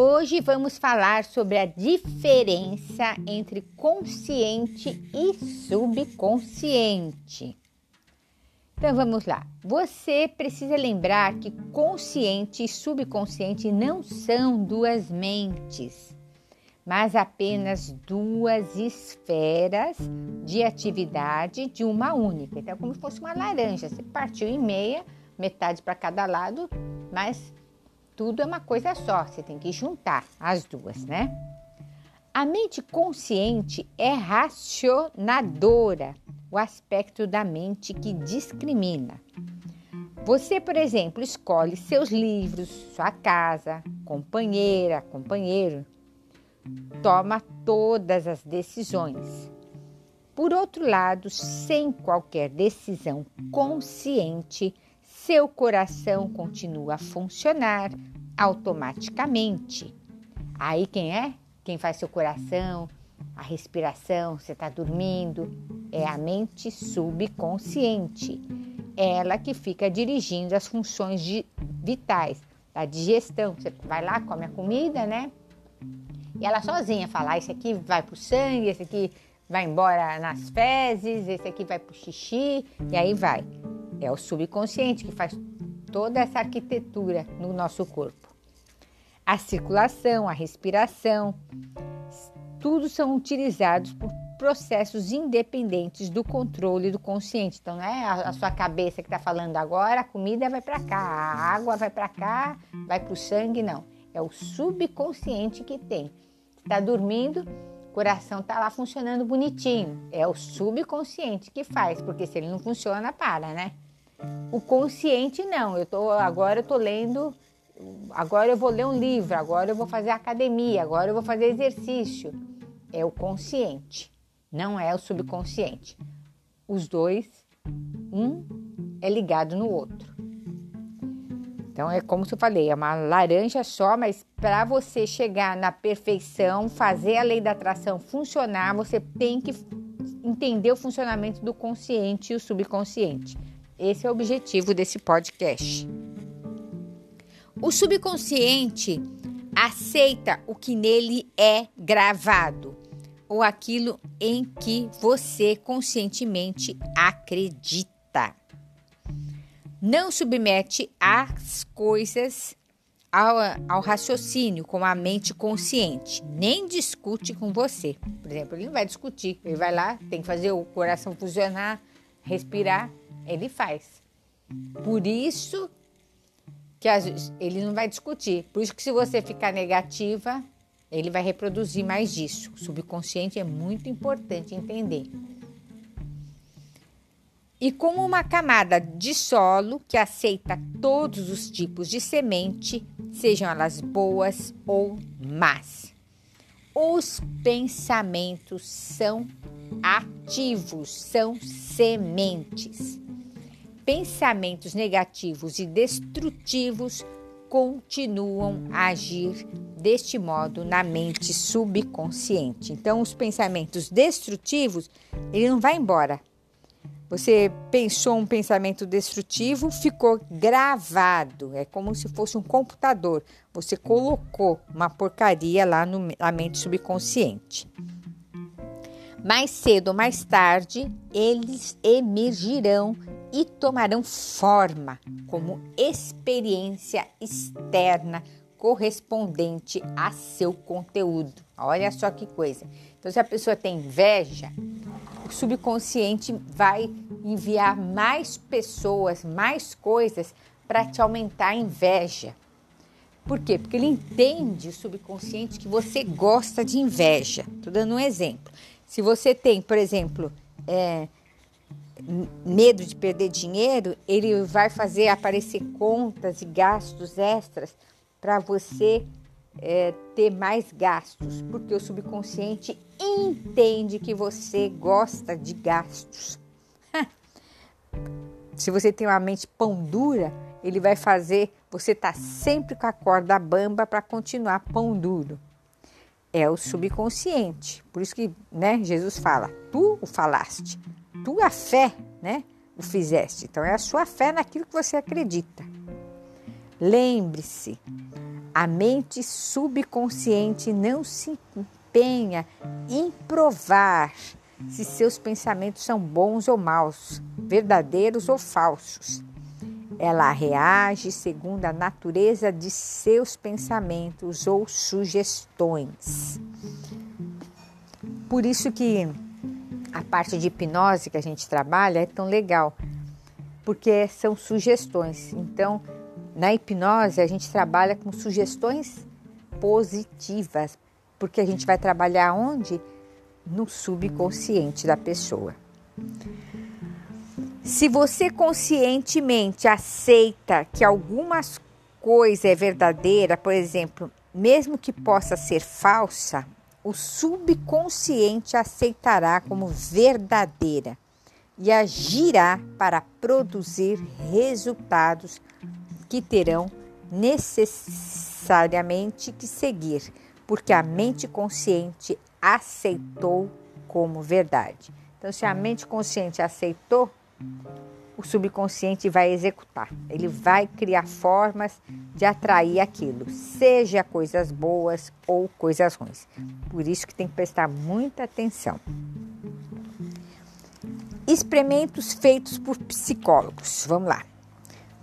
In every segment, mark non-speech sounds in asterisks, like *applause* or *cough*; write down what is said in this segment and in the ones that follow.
Hoje vamos falar sobre a diferença entre consciente e subconsciente. Então vamos lá. Você precisa lembrar que consciente e subconsciente não são duas mentes, mas apenas duas esferas de atividade de uma única. Então, é como se fosse uma laranja. Você partiu em meia, metade para cada lado, mas tudo é uma coisa só, você tem que juntar as duas, né? A mente consciente é racionadora, o aspecto da mente que discrimina. Você, por exemplo, escolhe seus livros, sua casa, companheira, companheiro, toma todas as decisões. Por outro lado, sem qualquer decisão consciente, seu coração continua a funcionar automaticamente. Aí quem é? Quem faz seu coração, a respiração, você está dormindo, é a mente subconsciente. Ela que fica dirigindo as funções de, vitais, da digestão. Você vai lá, come a comida, né? E ela sozinha fala: ah, esse aqui vai para o sangue, esse aqui vai embora nas fezes, esse aqui vai para o xixi, e aí vai. É o subconsciente que faz toda essa arquitetura no nosso corpo. A circulação, a respiração, tudo são utilizados por processos independentes do controle do consciente. Então, não é a, sua cabeça que está falando agora, a comida vai para cá, a água vai para cá, vai para o sangue, não. É o subconsciente que tem. Está dormindo, o coração está lá funcionando bonitinho. É o subconsciente que faz, porque se ele não funciona, para, né? O consciente não. Eu tô agora eu tô lendo, agora eu vou ler um livro, agora eu vou fazer academia, agora eu vou fazer exercício. É o consciente, não é o subconsciente. Os dois, um é ligado no outro. Então é como eu falei, é uma laranja só, mas para você chegar na perfeição, fazer a lei da atração funcionar, você tem que entender o funcionamento do consciente e o subconsciente. Esse é o objetivo desse podcast. O subconsciente aceita o que nele é gravado ou aquilo em que você conscientemente acredita. Não submete as coisas ao, ao, raciocínio com a mente consciente, nem discute com você. Por exemplo, ele não vai discutir, ele vai lá, tem que fazer o coração funcionar, respirar ele faz. Por isso que ele não vai discutir. Por isso que se você ficar negativa, ele vai reproduzir mais disso. O subconsciente é muito importante entender. E como uma camada de solo que aceita todos os tipos de semente, sejam elas boas ou más. Os pensamentos são ativos, são sementes pensamentos negativos e destrutivos continuam a agir deste modo na mente subconsciente. Então, os pensamentos destrutivos, ele não vai embora. Você pensou um pensamento destrutivo, ficou gravado. É como se fosse um computador. Você colocou uma porcaria lá no, na mente subconsciente. Mais cedo ou mais tarde, eles emergirão e tomarão forma como experiência externa correspondente a seu conteúdo. Olha só que coisa. Então, se a pessoa tem inveja, o subconsciente vai enviar mais pessoas, mais coisas para te aumentar a inveja. Por quê? Porque ele entende o subconsciente que você gosta de inveja. Estou dando um exemplo. Se você tem, por exemplo, é, medo de perder dinheiro, ele vai fazer aparecer contas e gastos extras para você é, ter mais gastos, porque o subconsciente entende que você gosta de gastos. *laughs* Se você tem uma mente pão dura, ele vai fazer você estar tá sempre com a corda bamba para continuar pão duro. É o subconsciente. Por isso que né, Jesus fala: Tu o falaste tua fé, né, o fizeste. Então é a sua fé naquilo que você acredita. Lembre-se, A mente subconsciente não se empenha em provar se seus pensamentos são bons ou maus, verdadeiros ou falsos. Ela reage segundo a natureza de seus pensamentos ou sugestões. Por isso que a parte de hipnose que a gente trabalha é tão legal, porque são sugestões. Então, na hipnose a gente trabalha com sugestões positivas, porque a gente vai trabalhar onde? No subconsciente da pessoa. Se você conscientemente aceita que alguma coisa é verdadeira, por exemplo, mesmo que possa ser falsa, o subconsciente aceitará como verdadeira e agirá para produzir resultados que terão necessariamente que seguir, porque a mente consciente aceitou como verdade. Então, se a mente consciente aceitou, o subconsciente vai executar. Ele vai criar formas de atrair aquilo, seja coisas boas ou coisas ruins. Por isso que tem que prestar muita atenção. Experimentos feitos por psicólogos. Vamos lá.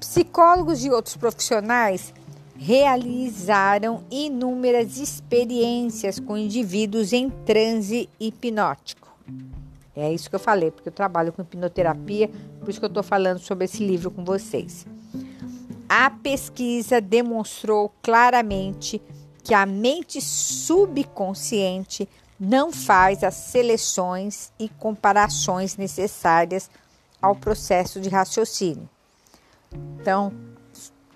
Psicólogos e outros profissionais realizaram inúmeras experiências com indivíduos em transe hipnótico é isso que eu falei, porque eu trabalho com hipnoterapia, por isso que eu estou falando sobre esse livro com vocês. A pesquisa demonstrou claramente que a mente subconsciente não faz as seleções e comparações necessárias ao processo de raciocínio. Então,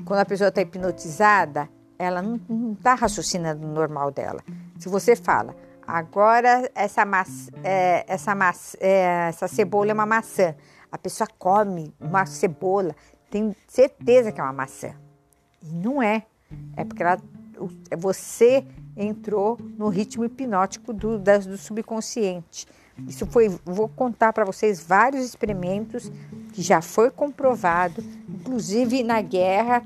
quando a pessoa está hipnotizada, ela não está raciocinando no normal dela. Se você fala, Agora, essa, maçã, é, essa, maçã, é, essa cebola é uma maçã. A pessoa come uma cebola, tem certeza que é uma maçã. E não é. É porque ela, você entrou no ritmo hipnótico do, do subconsciente. Isso foi, vou contar para vocês vários experimentos que já foi comprovado, inclusive na guerra,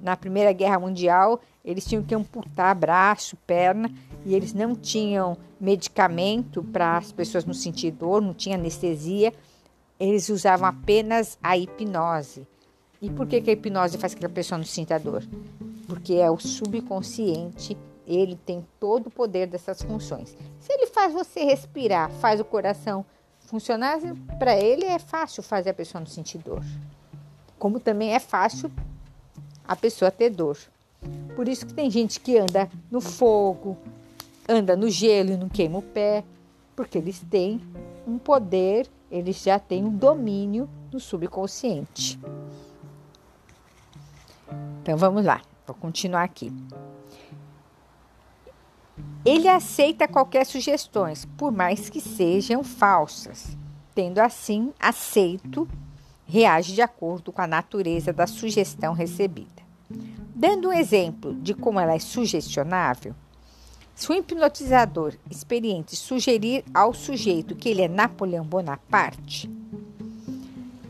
na Primeira Guerra Mundial, eles tinham que amputar braço, perna, e eles não tinham medicamento para as pessoas não sentir dor, não tinha anestesia, eles usavam apenas a hipnose. E por que, que a hipnose faz que a pessoa não sinta dor? Porque é o subconsciente, ele tem todo o poder dessas funções. Se ele faz você respirar, faz o coração funcionar, para ele é fácil fazer a pessoa não sentir dor. Como também é fácil a pessoa ter dor. Por isso que tem gente que anda no fogo, anda no gelo e não queima o pé, porque eles têm um poder, eles já têm um domínio no subconsciente. Então vamos lá, vou continuar aqui. Ele aceita qualquer sugestões, por mais que sejam falsas. Tendo assim aceito, reage de acordo com a natureza da sugestão recebida. Dando um exemplo de como ela é sugestionável, se o hipnotizador experiente sugerir ao sujeito que ele é Napoleão Bonaparte,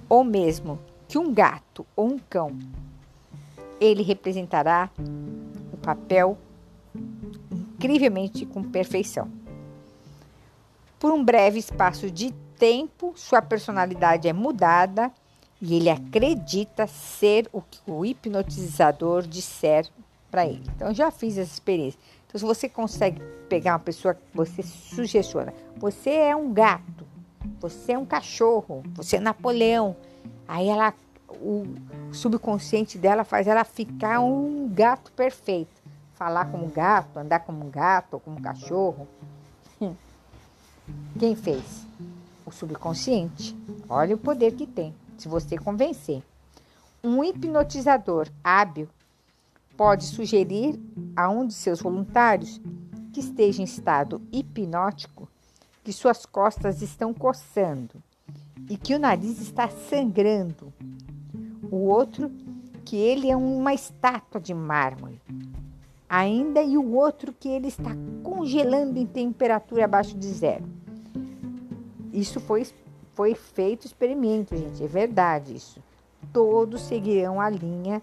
ou mesmo que um gato ou um cão, ele representará o papel incrivelmente com perfeição. Por um breve espaço de tempo, sua personalidade é mudada e ele acredita ser o que o hipnotizador disser para ele. Então, já fiz essa experiência. Então, se você consegue pegar uma pessoa que você sugestiona, você é um gato, você é um cachorro, você é Napoleão. Aí ela, o subconsciente dela faz ela ficar um gato perfeito. Falar como gato, andar como um gato ou como um cachorro. *laughs* Quem fez? O subconsciente. Olha o poder que tem se você convencer. Um hipnotizador hábil pode sugerir a um de seus voluntários que esteja em estado hipnótico que suas costas estão coçando e que o nariz está sangrando. O outro que ele é uma estátua de mármore. Ainda e o outro que ele está congelando em temperatura abaixo de zero. Isso foi foi feito experimento, gente, é verdade isso. Todos seguirão a linha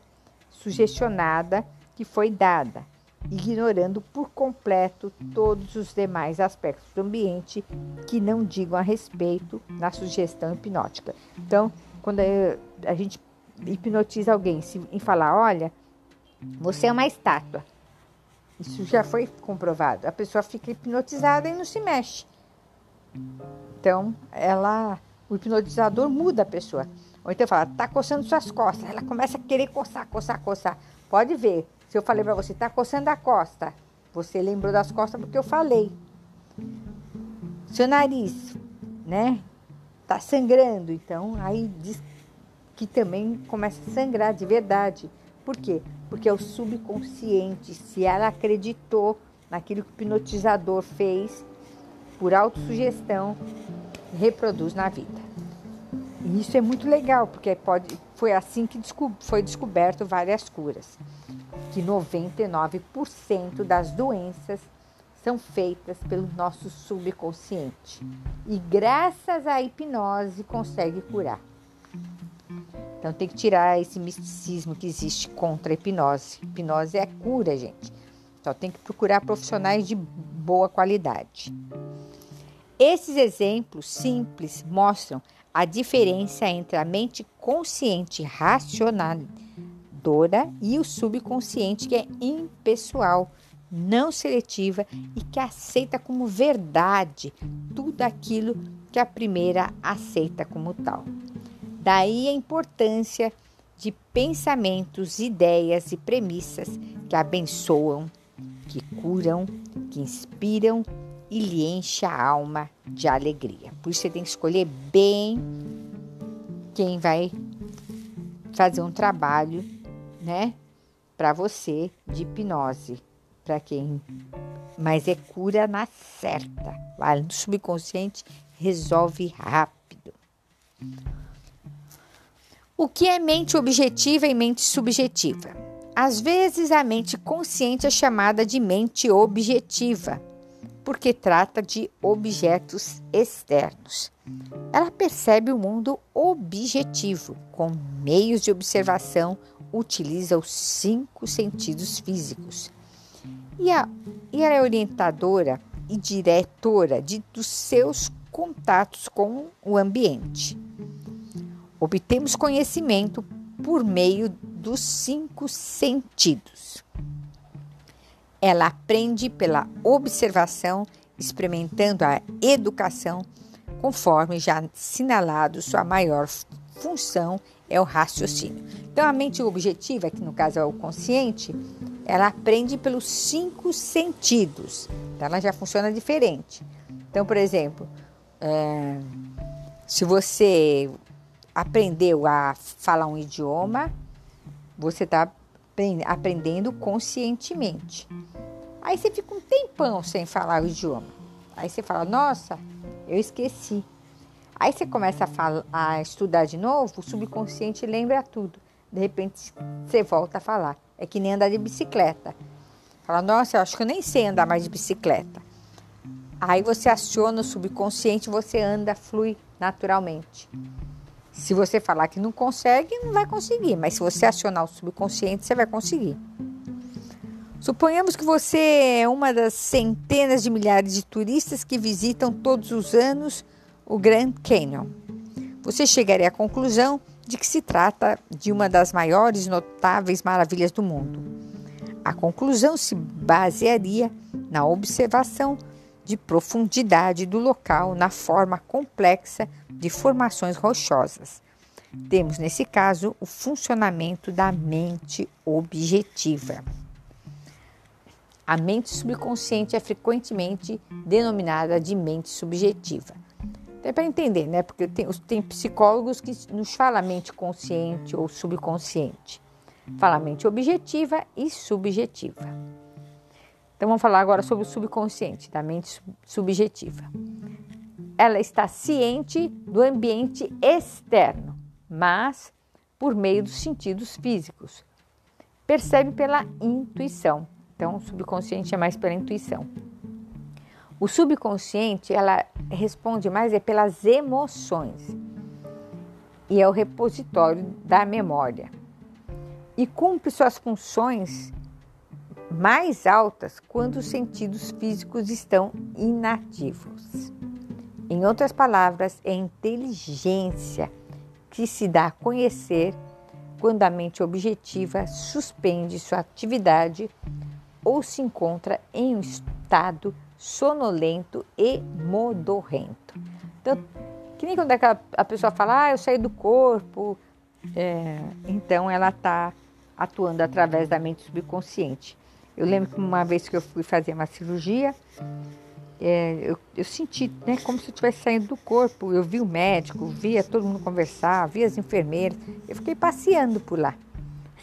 sugestionada que foi dada. ignorando por completo todos os demais aspectos do ambiente que não digam a respeito na sugestão hipnótica. Então, quando a gente hipnotiza alguém em falar, olha, você é uma estátua. Isso já foi comprovado. A pessoa fica hipnotizada e não se mexe. Então, ela, o hipnotizador muda a pessoa. Ou então fala, tá coçando suas costas. Ela começa a querer coçar, coçar, coçar. Pode ver. Se eu falei para você, tá coçando a costa. Você lembrou das costas porque eu falei. Seu nariz, né? Tá sangrando. Então, aí diz que também começa a sangrar de verdade. Por quê? Porque é o subconsciente. Se ela acreditou naquilo que o hipnotizador fez, por autossugestão, reproduz na vida. E isso é muito legal, porque pode, foi assim que desco, foi descoberto várias curas. Que 99% das doenças são feitas pelo nosso subconsciente. E graças à hipnose consegue curar. Então tem que tirar esse misticismo que existe contra a hipnose. Hipnose é cura, gente. Então tem que procurar profissionais de boa qualidade. Esses exemplos simples mostram a diferença entre a mente consciente racionadora e o subconsciente que é impessoal, não seletiva e que aceita como verdade tudo aquilo que a primeira aceita como tal. Daí a importância de pensamentos, ideias e premissas que abençoam, que curam, que inspiram e lhe enche a alma de alegria. Por isso você tem que escolher bem quem vai fazer um trabalho, né, para você de hipnose, para quem mas é cura na certa. Lá no subconsciente resolve rápido. O que é mente objetiva e mente subjetiva? Às vezes a mente consciente é chamada de mente objetiva, porque trata de objetos externos. Ela percebe o mundo objetivo, com meios de observação, utiliza os cinco sentidos físicos. E, a, e ela é orientadora e diretora de, dos seus contatos com o ambiente. Obtemos conhecimento por meio dos cinco sentidos. Ela aprende pela observação, experimentando a educação, conforme já sinalado, sua maior função é o raciocínio. Então, a mente objetiva, que no caso é o consciente, ela aprende pelos cinco sentidos. Então, ela já funciona diferente. Então, por exemplo, é, se você aprendeu a falar um idioma, você está aprendendo conscientemente. Aí você fica um tempão sem falar o idioma. Aí você fala, nossa, eu esqueci. Aí você começa a, falar, a estudar de novo, o subconsciente lembra tudo. De repente você volta a falar. É que nem andar de bicicleta. Fala, nossa, eu acho que eu nem sei andar mais de bicicleta. Aí você aciona o subconsciente, você anda, flui naturalmente. Se você falar que não consegue, não vai conseguir, mas se você acionar o subconsciente, você vai conseguir. Suponhamos que você é uma das centenas de milhares de turistas que visitam todos os anos o Grand Canyon. Você chegaria à conclusão de que se trata de uma das maiores notáveis maravilhas do mundo. A conclusão se basearia na observação de profundidade do local na forma complexa de formações rochosas. Temos, nesse caso, o funcionamento da mente objetiva. A mente subconsciente é frequentemente denominada de mente subjetiva. É para entender, né? Porque tem, tem psicólogos que nos falam mente consciente ou subconsciente. Fala mente objetiva e subjetiva. Então vamos falar agora sobre o subconsciente, da mente subjetiva ela está ciente do ambiente externo, mas por meio dos sentidos físicos. Percebe pela intuição. Então, o subconsciente é mais pela intuição. O subconsciente, ela responde mais é pelas emoções. E é o repositório da memória. E cumpre suas funções mais altas quando os sentidos físicos estão inativos. Em outras palavras, é inteligência que se dá a conhecer quando a mente objetiva suspende sua atividade ou se encontra em um estado sonolento e modorrento. Então, que nem quando a pessoa fala, ah, eu saí do corpo, é, então ela está atuando através da mente subconsciente. Eu lembro que uma vez que eu fui fazer uma cirurgia, é, eu, eu, senti né, como se eu estivesse saindo do corpo. Eu vi o médico, via todo mundo conversar, via as enfermeiras. Eu fiquei passeando por lá.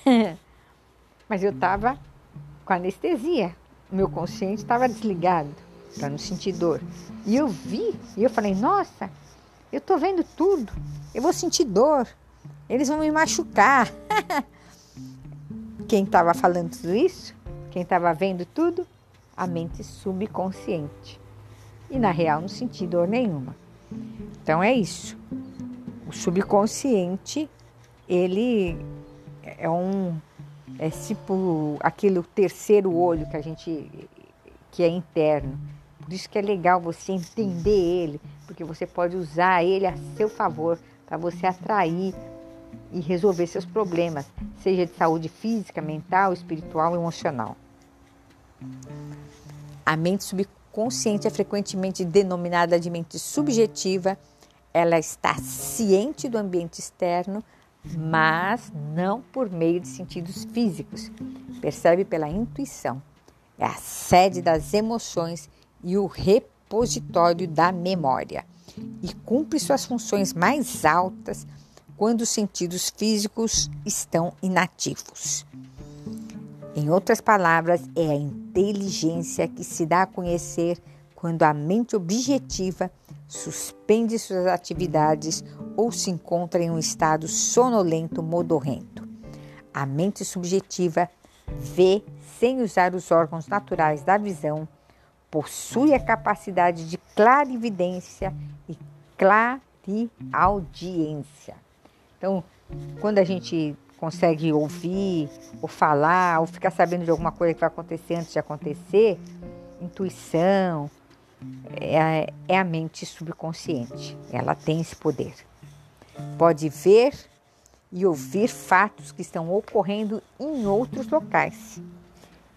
*laughs* Mas eu estava com anestesia. O meu consciente estava desligado para não sentir dor. E eu vi, e eu falei: Nossa, eu estou vendo tudo. Eu vou sentir dor. Eles vão me machucar. *laughs* Quem estava falando tudo isso? Quem estava vendo tudo? A mente subconsciente. E na real não senti dor nenhuma. Então é isso. O subconsciente, ele é um é tipo aquele terceiro olho que a gente que é interno. Por isso que é legal você entender ele, porque você pode usar ele a seu favor para você atrair e resolver seus problemas, seja de saúde física, mental, espiritual, emocional. A mente subconsciente é frequentemente denominada de mente subjetiva. Ela está ciente do ambiente externo, mas não por meio de sentidos físicos. Percebe pela intuição. É a sede das emoções e o repositório da memória. E cumpre suas funções mais altas quando os sentidos físicos estão inativos. Em outras palavras, é a inteligência que se dá a conhecer quando a mente objetiva suspende suas atividades ou se encontra em um estado sonolento modorrento. A mente subjetiva vê sem usar os órgãos naturais da visão, possui a capacidade de clarividência e clareaudiência. Então, quando a gente consegue ouvir, ou falar, ou ficar sabendo de alguma coisa que vai acontecer antes de acontecer, intuição, é, é a mente subconsciente. Ela tem esse poder. Pode ver e ouvir fatos que estão ocorrendo em outros locais.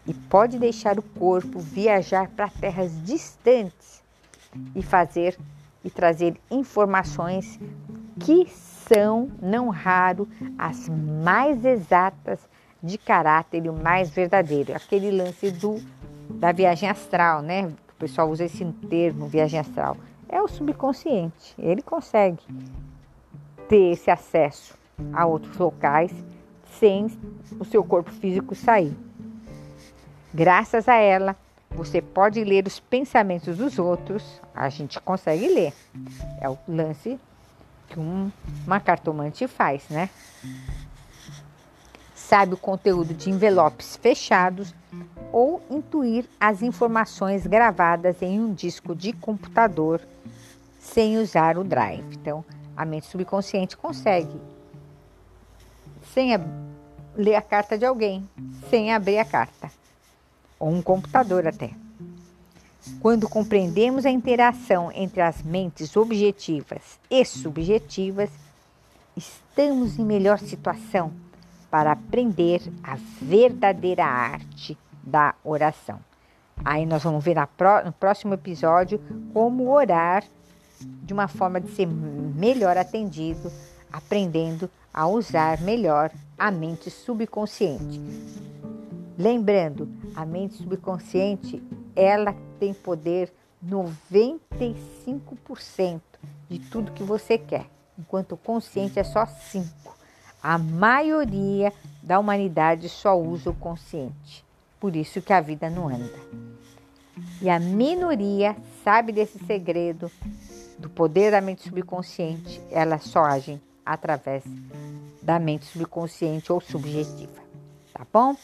E pode deixar o corpo viajar para terras distantes e fazer e trazer informações que são, não raro, as mais exatas de caráter e o mais verdadeiro. Aquele lance do, da viagem astral, né? O pessoal usa esse termo, viagem astral. É o subconsciente. Ele consegue ter esse acesso a outros locais sem o seu corpo físico sair. Graças a ela, você pode ler os pensamentos dos outros. A gente consegue ler. É o lance que um, uma cartomante faz, né? Sabe o conteúdo de envelopes fechados ou intuir as informações gravadas em um disco de computador sem usar o drive. Então, a mente subconsciente consegue, sem a, ler a carta de alguém, sem abrir a carta, ou um computador até. Quando compreendemos a interação entre as mentes objetivas e subjetivas, estamos em melhor situação para aprender a verdadeira arte da oração. Aí nós vamos ver no próximo episódio como orar de uma forma de ser melhor atendido, aprendendo a usar melhor a mente subconsciente. Lembrando, a mente subconsciente ela tem poder 95% de tudo que você quer, enquanto o consciente é só 5%. A maioria da humanidade só usa o consciente. Por isso que a vida não anda. E a minoria sabe desse segredo do poder da mente subconsciente, ela só age através da mente subconsciente ou subjetiva. Tá bom?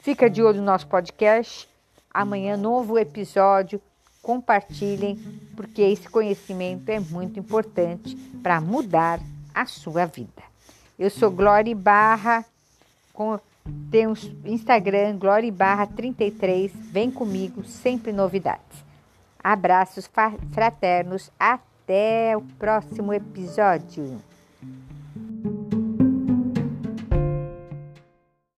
Fica de olho no nosso podcast Amanhã, novo episódio. Compartilhem, porque esse conhecimento é muito importante para mudar a sua vida. Eu sou Glória Barra, Temos Instagram, Glória Barra 33. Vem comigo, sempre novidades. Abraços fraternos. Até o próximo episódio.